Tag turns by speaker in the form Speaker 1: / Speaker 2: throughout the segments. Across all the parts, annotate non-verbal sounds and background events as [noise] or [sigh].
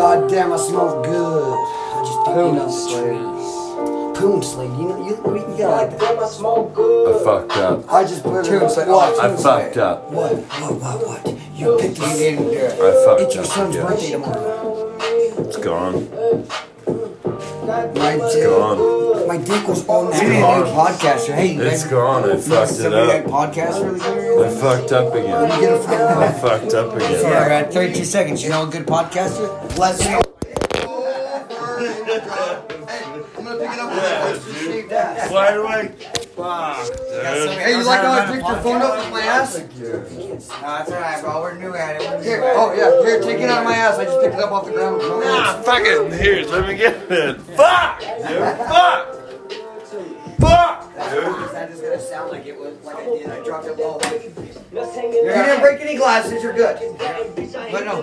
Speaker 1: God damn, I smell good. I just picked it up. Poon Slade. You know, you, you got like that.
Speaker 2: I fucked up.
Speaker 1: I just put it
Speaker 3: Tune
Speaker 1: up.
Speaker 3: Slade.
Speaker 1: What?
Speaker 2: I fucked up.
Speaker 1: What? What? What? What? You picked
Speaker 3: You
Speaker 1: this.
Speaker 3: didn't do it.
Speaker 2: I fucked
Speaker 1: It's your son's
Speaker 2: again.
Speaker 1: birthday tomorrow.
Speaker 2: It's gone.
Speaker 1: My
Speaker 2: It's
Speaker 1: dick,
Speaker 2: gone.
Speaker 1: My dick was on
Speaker 3: You
Speaker 1: that
Speaker 3: need a
Speaker 1: car.
Speaker 3: new podcaster. Hey, you
Speaker 2: It's
Speaker 3: guys-
Speaker 2: gone. I fucked it up.
Speaker 3: somebody that
Speaker 2: up.
Speaker 3: podcast really
Speaker 2: I
Speaker 3: good?
Speaker 2: fucked up
Speaker 1: Get
Speaker 2: again.
Speaker 1: a friend.
Speaker 2: I fucked up
Speaker 3: Yeah,
Speaker 2: again.
Speaker 3: I got 32 seconds. You know a good podcaster?
Speaker 1: Let's go. I'm gonna pick it up.
Speaker 2: Why do I? Fuck.
Speaker 1: Hey, you like how I picked your phone up with my ass?
Speaker 3: No, that's alright, bro. We're new at it.
Speaker 1: Here, oh yeah, here, take it out of my ass. I just picked it up off the ground.
Speaker 2: Nah, fuck it. Here, let me get it. Fuck, dude. Fuck. Fuck, dude.
Speaker 3: That is gonna sound like it was like I did. I dropped it low.
Speaker 1: You didn't break any glasses. You're good.
Speaker 3: But no.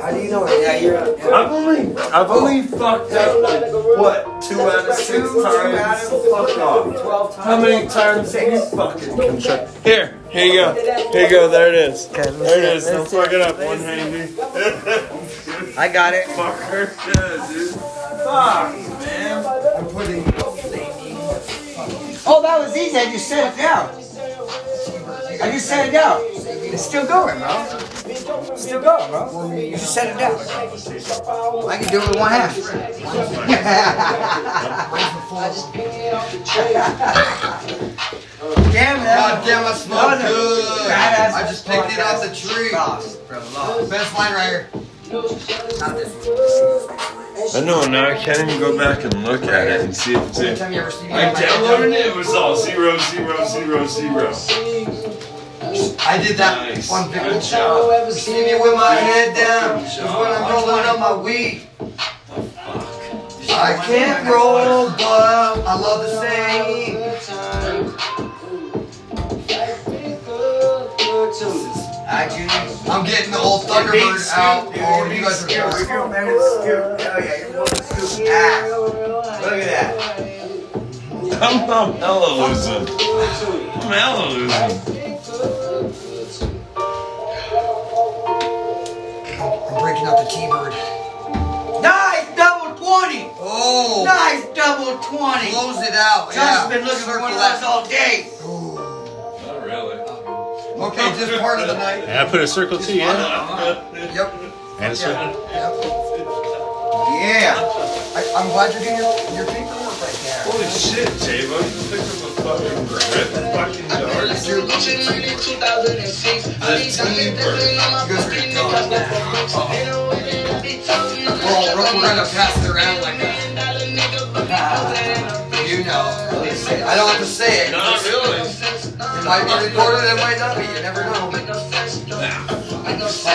Speaker 1: How do you know it?
Speaker 3: Yeah, you're up. Yeah.
Speaker 2: I've only, I've only fucked up like, what, two out of six
Speaker 3: out
Speaker 2: times?
Speaker 3: of
Speaker 2: Fuck off.
Speaker 3: 12 times.
Speaker 2: How many times have you fucking construct? Here, here you go. Here you go. There it is.
Speaker 3: Okay,
Speaker 2: There it, is. Don't
Speaker 3: let's see
Speaker 2: fuck it up. One handy. [laughs]
Speaker 3: I got it.
Speaker 2: Fucker. Yeah, dude. Fuck, man.
Speaker 1: I'm putting.
Speaker 3: Oh, that was easy. I just set it down. I just set it down. It's still going, bro. It's still going, bro. You just set it down. I can do it with one hand. [laughs] Damn that.
Speaker 1: God damn, I smell
Speaker 3: That was a
Speaker 1: good. I just picked it off the tree.
Speaker 3: Lost, bro, lost.
Speaker 1: Best line right here.
Speaker 3: Not this one.
Speaker 2: I know now. I can't even go back and look at it and see if it's in.
Speaker 1: Anytime you ever see me,
Speaker 2: I
Speaker 1: on my
Speaker 2: downloaded it. It was all zero, zero, zero, zero.
Speaker 1: I did that
Speaker 2: Nice.
Speaker 1: on
Speaker 2: Good
Speaker 1: video.
Speaker 2: job.
Speaker 1: See me with my head down.
Speaker 2: Good
Speaker 1: Is
Speaker 2: job.
Speaker 1: when I'm rolling up my weed. I can't roll, but I love the same.
Speaker 3: Alright, Junior.
Speaker 1: I'm getting the old Thunderbird out. Oh, you guys are
Speaker 3: Scoop,
Speaker 1: bored.
Speaker 3: scoop, man, scoop. Hell yeah, you're going to scoop ass. Look at that.
Speaker 2: I'm, I'm hella losing. I'm hella losing.
Speaker 1: I'm breaking out the T-Bird.
Speaker 3: Nice double 20.
Speaker 1: Oh,
Speaker 3: Nice double 20.
Speaker 1: close it out.
Speaker 3: Josh
Speaker 1: Yeah.
Speaker 3: has been looking for one of those all day.
Speaker 2: Not really.
Speaker 1: Okay, just part of the night.
Speaker 4: Yeah, I put a circle too, yeah.
Speaker 1: Yep.
Speaker 4: And a circle.
Speaker 1: Yep.
Speaker 3: Yeah.
Speaker 1: I, I'm glad you're getting your, your paperwork right there.
Speaker 2: Holy shit, J-Bo. You picked up a fucking grip fucking dart.
Speaker 1: Dude, we're all we're gonna pass it around like that. You know. I don't have to say it.
Speaker 2: Not really.
Speaker 1: It might be recorded, it might not be. You never know. Like,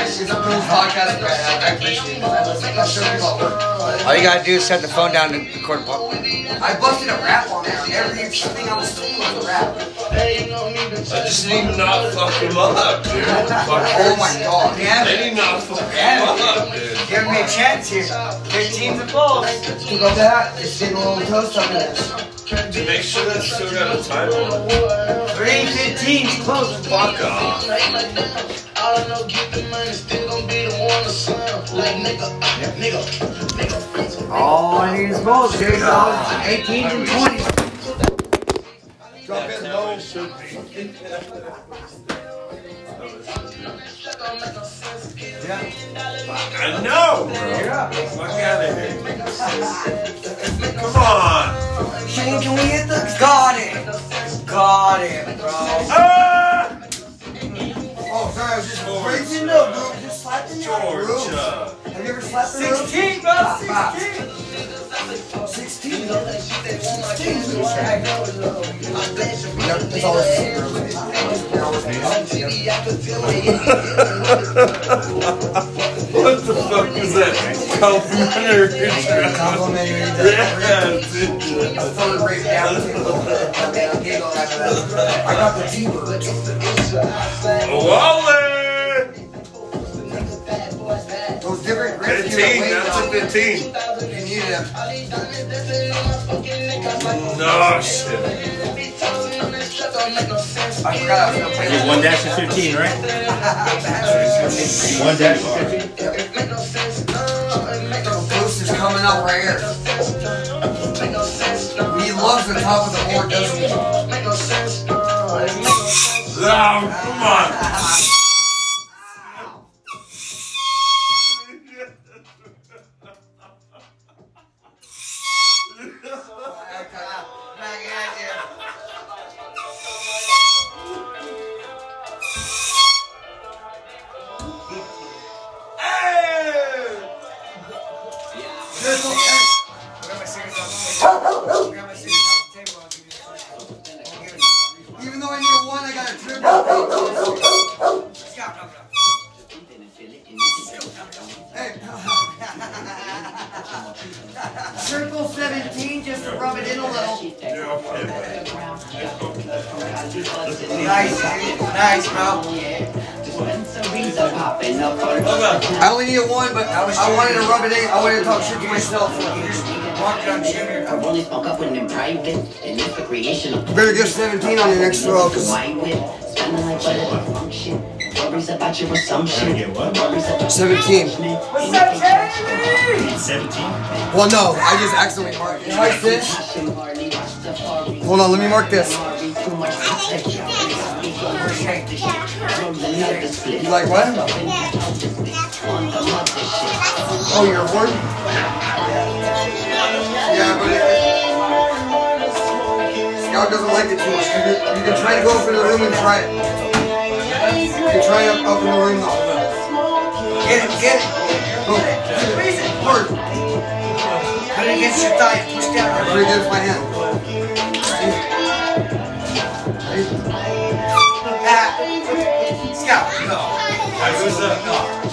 Speaker 1: it's a cool podcast. I, I appreciate it. I listen- I show people at work.
Speaker 3: All you gotta do is set the phone down and record a pop.
Speaker 1: I busted a rap on there. Everything I was saying was a rap.
Speaker 2: I just need to not fuck him up, dude.
Speaker 1: Oh my god.
Speaker 3: Damn
Speaker 2: I
Speaker 3: it.
Speaker 2: need not fuck him
Speaker 3: Damn
Speaker 2: up, dude.
Speaker 3: Give me a chance here. 15 to close.
Speaker 1: Keep up that. It's getting a little toast up in this.
Speaker 2: To make sure that's still got a time on it.
Speaker 3: 315 's closing.
Speaker 2: Fuck off.
Speaker 3: All I need is goals, dude. 18 and 20.
Speaker 1: Drop in
Speaker 2: That's how
Speaker 1: low.
Speaker 2: It should. I know, bro. Fuck out of here. Come on.
Speaker 3: Shane, can we hit the. Got it. Got it, bro.
Speaker 2: Ah!
Speaker 1: Oh, sorry, I was just raising the roof. Just slapping the roof. Have you ever slapped the roof?
Speaker 3: 16, bro.
Speaker 1: Ah,
Speaker 3: 16.
Speaker 1: 16. 16. Yep, it's always the same [laughs] girls. They're always made up.
Speaker 2: What the fuck is that? Complimentary dress.
Speaker 1: Complimentary.
Speaker 2: Yeah,
Speaker 1: A
Speaker 2: dude.
Speaker 1: down. I got the T-Bird.
Speaker 2: Wallet!
Speaker 1: Those different grips.
Speaker 2: 15, that's a 15.
Speaker 1: You need them.
Speaker 2: No shit.
Speaker 1: I forgot I was gonna play
Speaker 4: It's one dash of fifteen, right? One dash of fifteen.
Speaker 1: Bruce is coming up right here. He loves the top of the board, doesn't he?
Speaker 2: Oh, come on.
Speaker 1: I wanted to rub it in. I wanted to talk shit to myself. You just walked it on Jimmy.
Speaker 5: I only spoke up when in private, and it's the creation of
Speaker 1: better get 17 on your next throw, cause
Speaker 5: my wit. Spending like butter function. Worries about your assumption.
Speaker 4: Get what?
Speaker 5: Worries about
Speaker 1: 17.
Speaker 5: What's up, Jamie?
Speaker 4: Seventeen.
Speaker 1: Well, no, I just accidentally marked it. Like this. Hold on, let me mark this. You like what? Oh, you're word? Yeah, but it, Scout doesn't like it too much. You can, you can try to go up in the room and try it. You can try up, up in the room though. Get it, get it. Go. Raise it. Hard. Put it against your thigh. Push down. Put it against my hand. Ah. Scout, no.
Speaker 2: Who's up?
Speaker 1: No.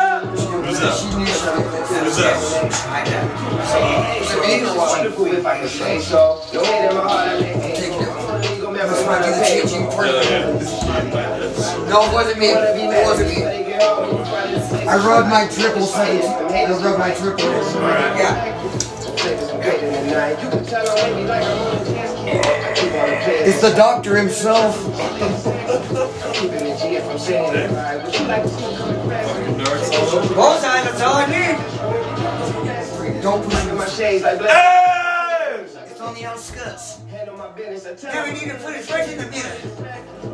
Speaker 1: blanket.
Speaker 2: Who's up?
Speaker 1: She knew she like this.
Speaker 2: Who's up?
Speaker 1: Was it me or what? Take it. This might be the changing part. No, it wasn't me. It wasn't me. I rubbed my triple seven. I rubbed my triple. Yeah. It's the doctor himself. [laughs] Bullseye, that's all I need. Don't push it.
Speaker 2: Hey!
Speaker 1: It's on the outskirts. Now we need to put it right in the middle.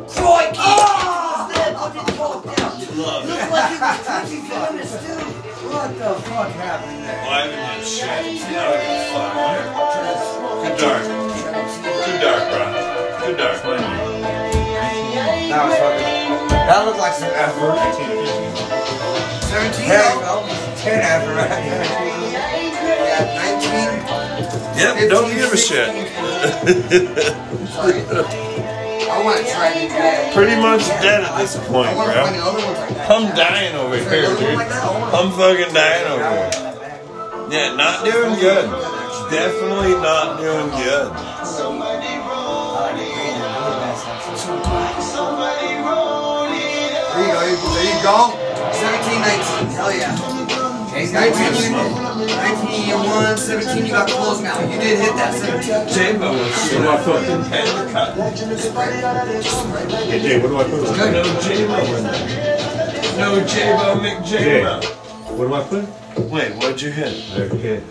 Speaker 1: Crikey! Oh! Put it top down. Look like it was touching Jonas too. What the fuck happened there?
Speaker 2: Well, I haven't done shit. I don't give a fuck. Too dark. Too dark, bro. Too dark.
Speaker 1: That was fucking. That looked like some effort. 17 There you 10 effort. yeah, 19.
Speaker 2: Yep, don't give a shit.
Speaker 1: I want to try it again.
Speaker 2: Pretty much dead at this point,
Speaker 1: I want to find
Speaker 2: bro.
Speaker 1: another one like that.
Speaker 2: I'm dying over here, dude.
Speaker 1: like? I want
Speaker 2: I'm fucking dying over here. Yeah, not doing good. Definitely not doing good.
Speaker 1: There you go. There you go. 17, 19. Hell yeah. 19, 19, you won. 17, you got close now. You did hit that 17.
Speaker 2: J-Bo was shit. I fucking had to cut.
Speaker 4: Hey Jay, what do I put?
Speaker 2: No J-Bo. No J-Bo, Mick J-Bo.
Speaker 4: What do I put?
Speaker 2: Wait, what'd you hit?
Speaker 4: Okay.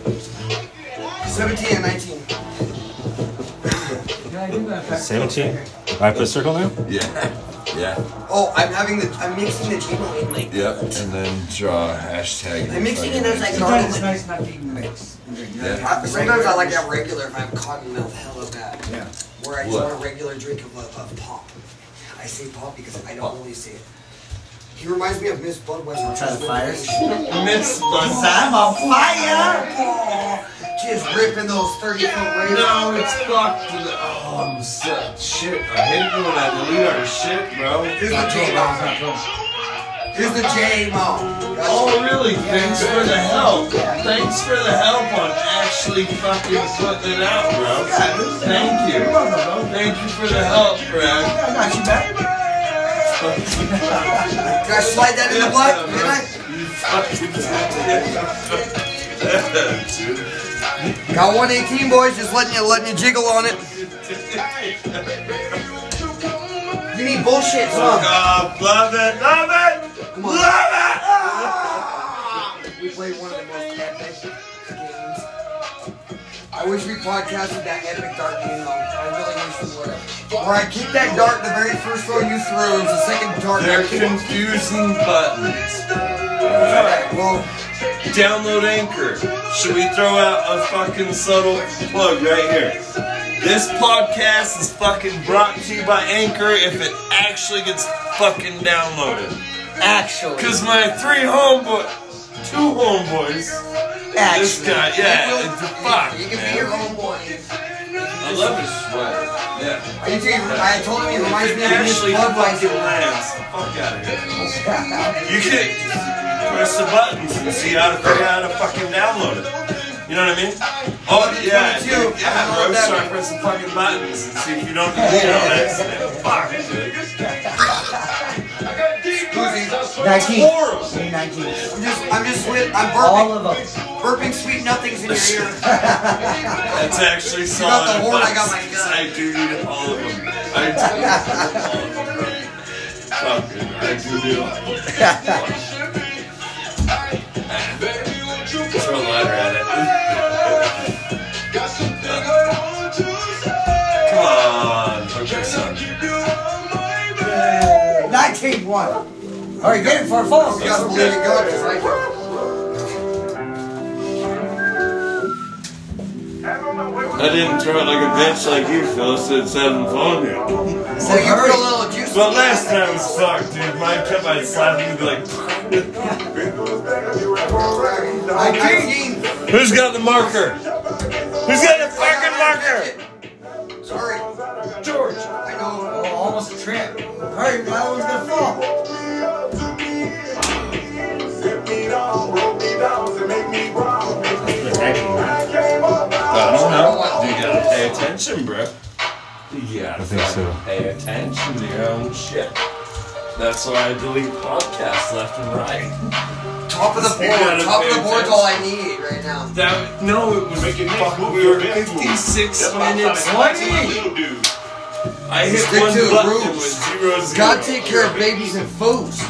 Speaker 1: 17 and 19.
Speaker 4: Seventeen. I put a circle now.
Speaker 2: Yeah. Yeah.
Speaker 1: Oh, I'm having the, I'm mixing the Gmail lately.
Speaker 2: Yep. And then draw a hashtag.
Speaker 1: I'm mixing it as I
Speaker 6: Sometimes it's nice not being mixed.
Speaker 2: Yeah.
Speaker 1: Sometimes I like that regular if I have cotton mouth hella bad.
Speaker 6: Yeah.
Speaker 1: Where I just
Speaker 2: What?
Speaker 1: want a regular drink of, of, of pop. I say pop because I don't really say it. He reminds me of Miss Budweiser.
Speaker 6: Try the fires? [laughs]
Speaker 2: Miss
Speaker 1: I'm on fire! Just ripping those 30 foot waves.
Speaker 2: No, it's fucked. Oh, I'm so shit. I hate it when I delete our shit, bro.
Speaker 1: Here's the J-Bomb. Here's the J Mo.
Speaker 2: Oh, really? Thanks for the help. Thanks for the help on actually fucking putting it out, bro. Thank you. Thank you for the help, Brad.
Speaker 7: I got you back.
Speaker 1: Can I slide that in the butt? Can I?
Speaker 2: You fucking dude.
Speaker 1: Got 118 boys, just letting you letting you jiggle on it. You need bullshit, son.
Speaker 2: off. Love it. Love it. Love it.
Speaker 1: We played one of the I wish we podcasted that epic dart game though. I really wish we would have. Where I kicked that dart the very first throw you threw, it was the second dart.
Speaker 2: They're
Speaker 1: I kicked.
Speaker 2: confusing buttons.
Speaker 1: Alright, well,
Speaker 2: Download Anchor. Should we throw out a fucking subtle plug right here? This podcast is fucking brought to you by Anchor if it actually gets fucking downloaded.
Speaker 7: Actually.
Speaker 2: Cause my three homeboys, two homeboys, this guy, yeah, it's a fuck,
Speaker 1: you can be your own boy.
Speaker 2: I love his sweater. Yeah.
Speaker 1: I, tell you, I told him he reminds me of his
Speaker 2: Actually,
Speaker 1: blood
Speaker 2: fucking
Speaker 1: like
Speaker 2: lands. Fuck out of here. Oh, you can press the buttons and see how to figure out how to fucking download it. You know what I mean? Oh yeah,
Speaker 1: Too.
Speaker 2: dude,
Speaker 1: I
Speaker 2: yeah,
Speaker 1: know
Speaker 2: bro.
Speaker 1: that.
Speaker 2: Start pressing fucking buttons and see if you don't delete it on accident. Fuck, dude.
Speaker 1: Scusi.
Speaker 7: 19.
Speaker 2: Horrible.
Speaker 7: 19.
Speaker 1: I'm just, I'm just, sweet- I'm burping.
Speaker 7: All of them.
Speaker 1: burping sweet nothings in your ear.
Speaker 2: That's actually
Speaker 1: got the horn, I got
Speaker 2: advice,
Speaker 1: my
Speaker 2: 'cause
Speaker 1: gun.
Speaker 2: I do need all of them. I do need all of them. bro. I do need all of them. Throw a ladder at it. Come on, focus on.
Speaker 7: 19 1. Hurry, get it for a false.
Speaker 1: You gotta believe in God, 'cause I
Speaker 2: I didn't throw it like a bitch like you, Phyllis. It's having fun here.
Speaker 1: Well, you put a little juice.
Speaker 2: But last time was fucked, dude. Mine kept on slapping me like.
Speaker 1: I 19.
Speaker 2: Who's got the marker? Who's got the fucking marker?
Speaker 1: Sorry.
Speaker 2: George.
Speaker 1: I know.
Speaker 7: Oh, almost a trip. Hurry, that one's gonna
Speaker 2: attention, bro. Yeah,
Speaker 4: I think so.
Speaker 2: pay attention to your own shit. That's why I delete podcasts left and right.
Speaker 1: Top of the board.
Speaker 2: gotta
Speaker 1: Top of
Speaker 2: pay
Speaker 1: the board's
Speaker 2: attention.
Speaker 1: all I need right now.
Speaker 2: That no, it was fuck, we were 56 minutes. I hit
Speaker 1: Stick
Speaker 2: one
Speaker 1: to the
Speaker 2: button
Speaker 1: rules.
Speaker 2: was zero zero.
Speaker 1: Gotta take care of babies and foods.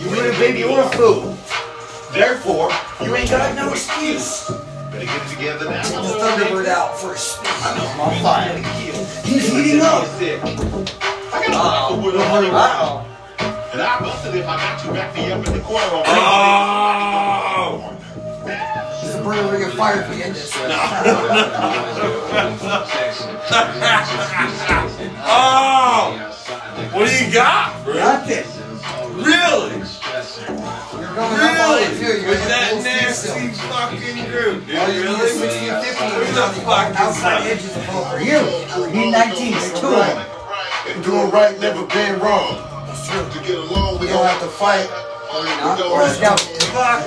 Speaker 7: You want a baby or a food.
Speaker 6: Therefore,
Speaker 7: You ain't got no excuse.
Speaker 6: Better get it together now.
Speaker 1: Get the Thunderbird out first.
Speaker 7: I'm on fire. He's heating up.
Speaker 6: I got a rifle with a hundred.
Speaker 7: Wow.
Speaker 6: And I busted if I got you back the up in the corner
Speaker 2: Oh!
Speaker 1: This is a burning ring of fire if we end.
Speaker 2: Oh! What do you got, bro?
Speaker 7: Nothing.
Speaker 2: Really?
Speaker 1: You're up on it too. You're
Speaker 2: With
Speaker 1: gonna
Speaker 2: that nasty
Speaker 1: still.
Speaker 2: fucking group, dude.
Speaker 1: Oh, you need a
Speaker 2: Really?
Speaker 1: 60 and 50.
Speaker 2: Who
Speaker 1: You're
Speaker 2: the
Speaker 1: on the
Speaker 2: fuck is
Speaker 1: outside
Speaker 2: that?
Speaker 1: edges of both.
Speaker 7: For you. Need 19. There's two of them.
Speaker 6: And doing right never been wrong. To get along, we
Speaker 1: don't
Speaker 6: don't
Speaker 1: have to fight. Or you're not. Or
Speaker 7: Let's go.
Speaker 2: Fuck.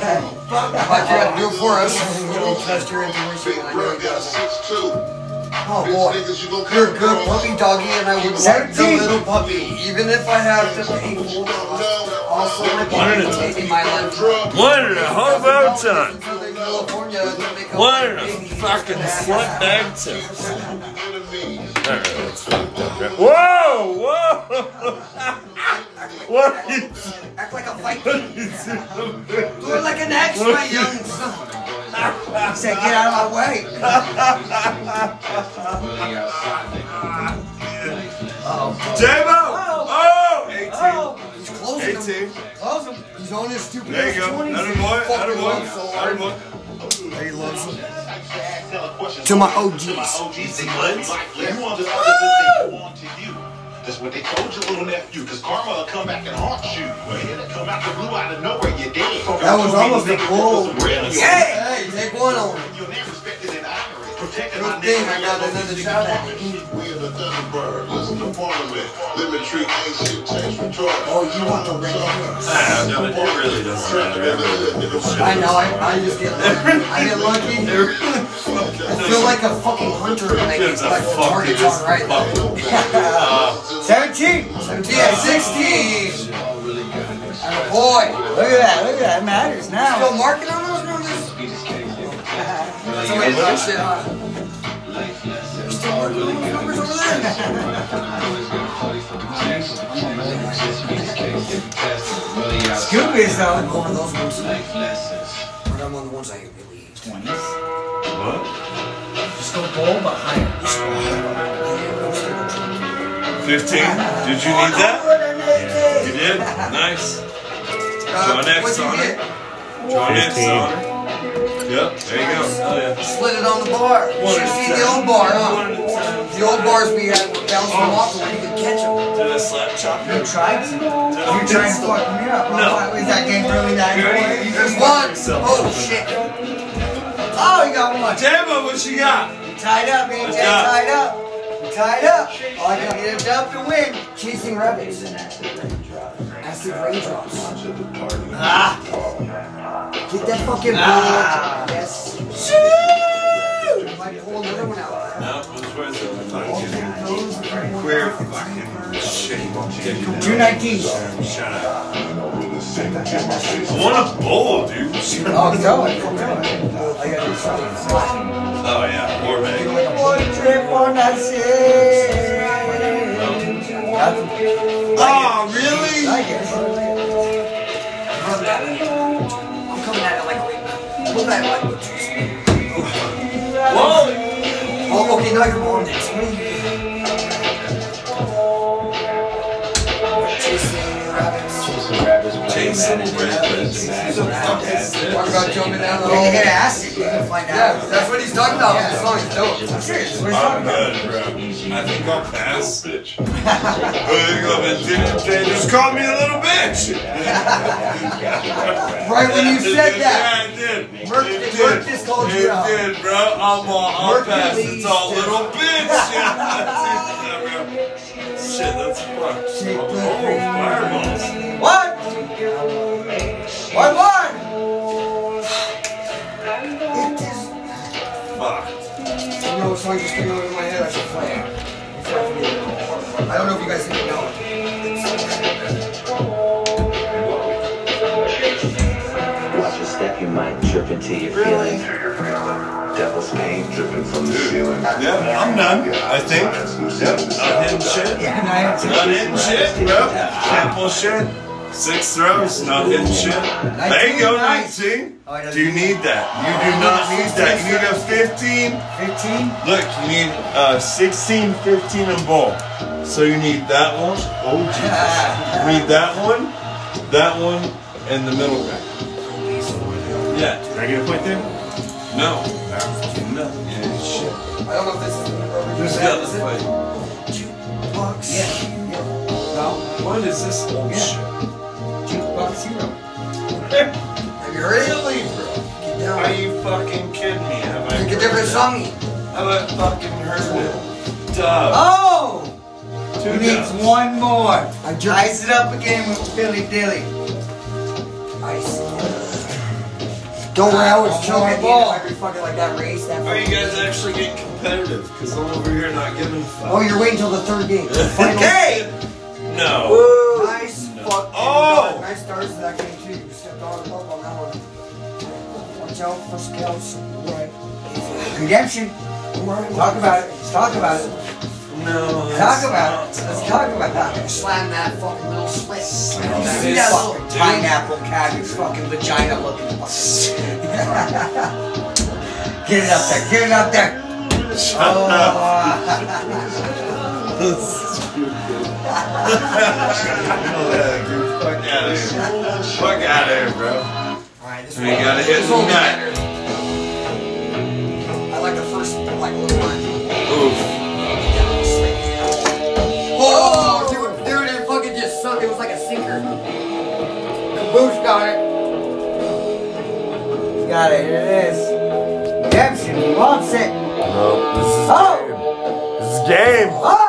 Speaker 1: But you have to do it for us. You don't trust your intuition. and I know
Speaker 6: Bro
Speaker 1: it
Speaker 6: got a six two.
Speaker 1: Oh boy.
Speaker 6: Niggas, you gonna
Speaker 1: You're a good
Speaker 6: across.
Speaker 1: puppy doggy and I would like the little puppy. Even if I have to pay full cost. Also, my
Speaker 2: One at a
Speaker 1: puppy in my life.
Speaker 2: One and a hobo ton.
Speaker 1: California a
Speaker 2: One and a fucking slut bag ton. Alright, that's fucked up, right? Whoa! Whoa! [laughs] what is
Speaker 1: Act like a Viking. [laughs] Do it like an ex, my young son. He said, get out of my way. [laughs]
Speaker 2: J-Bo! Oh! 18.
Speaker 1: He's closing him.
Speaker 2: 18.
Speaker 1: Close him. He's on his stupid
Speaker 2: There you go.
Speaker 1: 20s.
Speaker 2: Atta boy,
Speaker 1: Fucking
Speaker 2: atta boy,
Speaker 1: so hard.
Speaker 2: atta boy.
Speaker 1: He loves him.
Speaker 6: To
Speaker 1: To my OGs.
Speaker 6: OGs, they love you like you want the others as they want to you. That's what they told your little nephew, cause karma will come back and haunt you. Well, here they come out the blue out of nowhere, you're dead.
Speaker 7: That was almost a bull.
Speaker 6: Yeah.
Speaker 1: Hey, take one on him.
Speaker 6: Your name respected and honored. protecting
Speaker 1: Good
Speaker 6: my
Speaker 1: thing
Speaker 6: nigga.
Speaker 1: I got another shout out.
Speaker 6: We in the Thunderbird. Listen to Parliament. Limit Tree ain't shit. Change control.
Speaker 1: Oh, you want the red hair?
Speaker 2: Ah, no, it really doesn't matter.
Speaker 1: I know, I, I just get lucky. I get lucky. [laughs] I feel like a fucking hunter when I get
Speaker 2: It's a
Speaker 1: like the
Speaker 2: fucking
Speaker 1: targets on right.
Speaker 2: Uh, [laughs]
Speaker 3: 17.
Speaker 1: 17 at 16. And boy,
Speaker 3: Look at that. Look at that. It matters
Speaker 1: still
Speaker 3: now.
Speaker 1: marking on those numbers? Somebody put that shit on. They're still marking on those numbers over there.
Speaker 3: Scoop is
Speaker 1: I'm
Speaker 3: though.
Speaker 1: one of those ones. Or I'm one of the ones I really
Speaker 3: 20s.
Speaker 2: what?
Speaker 3: Just go bold, but higher.
Speaker 2: 15? Did you need that? You did? Nice.
Speaker 1: Uh,
Speaker 2: John X
Speaker 1: what'd you
Speaker 2: on
Speaker 1: get?
Speaker 2: it. John X
Speaker 4: 15.
Speaker 2: on it. Yep, there you go. Oh, yeah.
Speaker 1: Slid it on the bar. You should
Speaker 2: at a
Speaker 1: see the old bar, huh?
Speaker 2: at a time.
Speaker 1: The old bars we had were bouncing them off where you could catch them.
Speaker 2: Did I slap chop
Speaker 3: You
Speaker 2: you?
Speaker 3: tried to. You're trying to fuck me up.
Speaker 2: No.
Speaker 3: Was that game really that important?
Speaker 1: There's one. Oh shit.
Speaker 3: Oh, you got one.
Speaker 2: Damn it, what you got?
Speaker 3: Tied up, man.
Speaker 2: Job.
Speaker 3: tied up. Tied up. All I got is up to win.
Speaker 1: Chasing rabbits. Acid raindrops.
Speaker 3: Ah.
Speaker 1: Get that fucking ball.
Speaker 3: Ah.
Speaker 1: Yes. Might pull another one out.
Speaker 2: No, way is it? Fucking queer fucking shit.
Speaker 3: 219.
Speaker 2: Shut up. I want a bowl, dude.
Speaker 3: Oh, I'm going. I'm going. I got this
Speaker 2: Oh yeah, war bag.
Speaker 3: One trip on that shit.
Speaker 2: Oh, really?
Speaker 3: I guess.
Speaker 1: Run that way. I'm coming at it like a Pull that like
Speaker 2: Whoa!
Speaker 1: Oh, okay, now you're on next. Talk
Speaker 2: this?
Speaker 1: about jumping down the
Speaker 3: When you hit
Speaker 1: hole.
Speaker 3: acid, you can find
Speaker 1: Yeah, that's what he's talking about. The song is dope.
Speaker 3: I'm serious. What are you
Speaker 2: I'm
Speaker 3: talking about?
Speaker 2: good, bro. I think I'll pass. They just called me a little bitch.
Speaker 1: Right when you said that.
Speaker 2: Yeah, I did.
Speaker 1: Merc-
Speaker 2: It
Speaker 1: Merc
Speaker 2: did.
Speaker 1: just called
Speaker 2: It
Speaker 1: you out.
Speaker 2: did, bro. I'm all, I'll pass.
Speaker 1: Mercury
Speaker 2: It's all little bitch. [laughs] Yeah, bro. Shit, that's fucked. Oh, fireballs.
Speaker 1: Song just came over my head. I should play it. Before I forget it. I don't know if you guys even know it.
Speaker 8: Watch your step, you might trip into your feelings. Devil's pain dripping from the ceiling.
Speaker 2: Yeah, I'm done. I think. Yep. Not hitting shit.
Speaker 3: Yeah, I have.
Speaker 2: Not hitting shit, bro. Can't bullshit. Six throws, not hitting shit. There you go, 19.
Speaker 3: Oh,
Speaker 2: Do you need that? You do not need that. You need a 15.
Speaker 3: 15?
Speaker 2: Look, you need uh, 16, 15, and ball. So you need that one. Oh, Jesus. [laughs] You need that one, that one, and the middle guy. Yeah.
Speaker 4: Can I get a point there?
Speaker 2: No. No. Yeah, shit.
Speaker 1: I don't know if this is the original.
Speaker 2: Who's got the fight?
Speaker 1: Bucks.
Speaker 3: Yeah. No.
Speaker 2: What is this old
Speaker 3: Yeah.
Speaker 2: shit?
Speaker 3: Jukebox hero. [laughs]
Speaker 1: Have you heard it?
Speaker 2: Really, bro?
Speaker 1: Get down.
Speaker 2: Are you fucking kidding me? Have I
Speaker 1: Pick a different
Speaker 2: it?
Speaker 1: song.
Speaker 2: Have I fucking heard it? Dub.
Speaker 3: Oh!
Speaker 2: Two
Speaker 3: He needs
Speaker 2: dubs.
Speaker 3: one more.
Speaker 1: I jerked-
Speaker 3: Ice it up again with Philly Dilly.
Speaker 1: Ice. Don't worry, I was
Speaker 3: One
Speaker 1: choking
Speaker 3: more
Speaker 1: at the
Speaker 3: ball.
Speaker 1: end of every fucking like that race. That
Speaker 2: Are you guys actually getting competitive? Because I'm over here not giving a fuck.
Speaker 1: Oh, you're waiting till the third game. [laughs] Final.
Speaker 2: Okay! No.
Speaker 1: Nice fucking
Speaker 2: Oh!
Speaker 1: Nice starts to that game one. Watch for scouts. Right.
Speaker 3: Redemption. Talk about it. Let's talk about it.
Speaker 2: No.
Speaker 3: Talk about it. Let's talk about it.
Speaker 1: Slam that fucking little slit.
Speaker 2: Slam that
Speaker 1: see
Speaker 3: fucking pineapple cabbage fucking vagina looking fucking. [laughs] Get it up there. Get it up there.
Speaker 2: Shut
Speaker 3: Oh.
Speaker 2: Yeah, dude, Fuck out of here. Fuck out of here, bro.
Speaker 1: Alright, this
Speaker 2: We gotta hit
Speaker 1: this
Speaker 2: the
Speaker 1: one
Speaker 2: net.
Speaker 1: I like the first like little one.
Speaker 2: Oof.
Speaker 1: Oh, dude, dude, it fucking just sucked. It was like a sinker. Caboose got it.
Speaker 3: He got it. Here it is. Redemption. He wants it.
Speaker 2: No, this is
Speaker 3: Oh!
Speaker 2: game. This is game. Oh.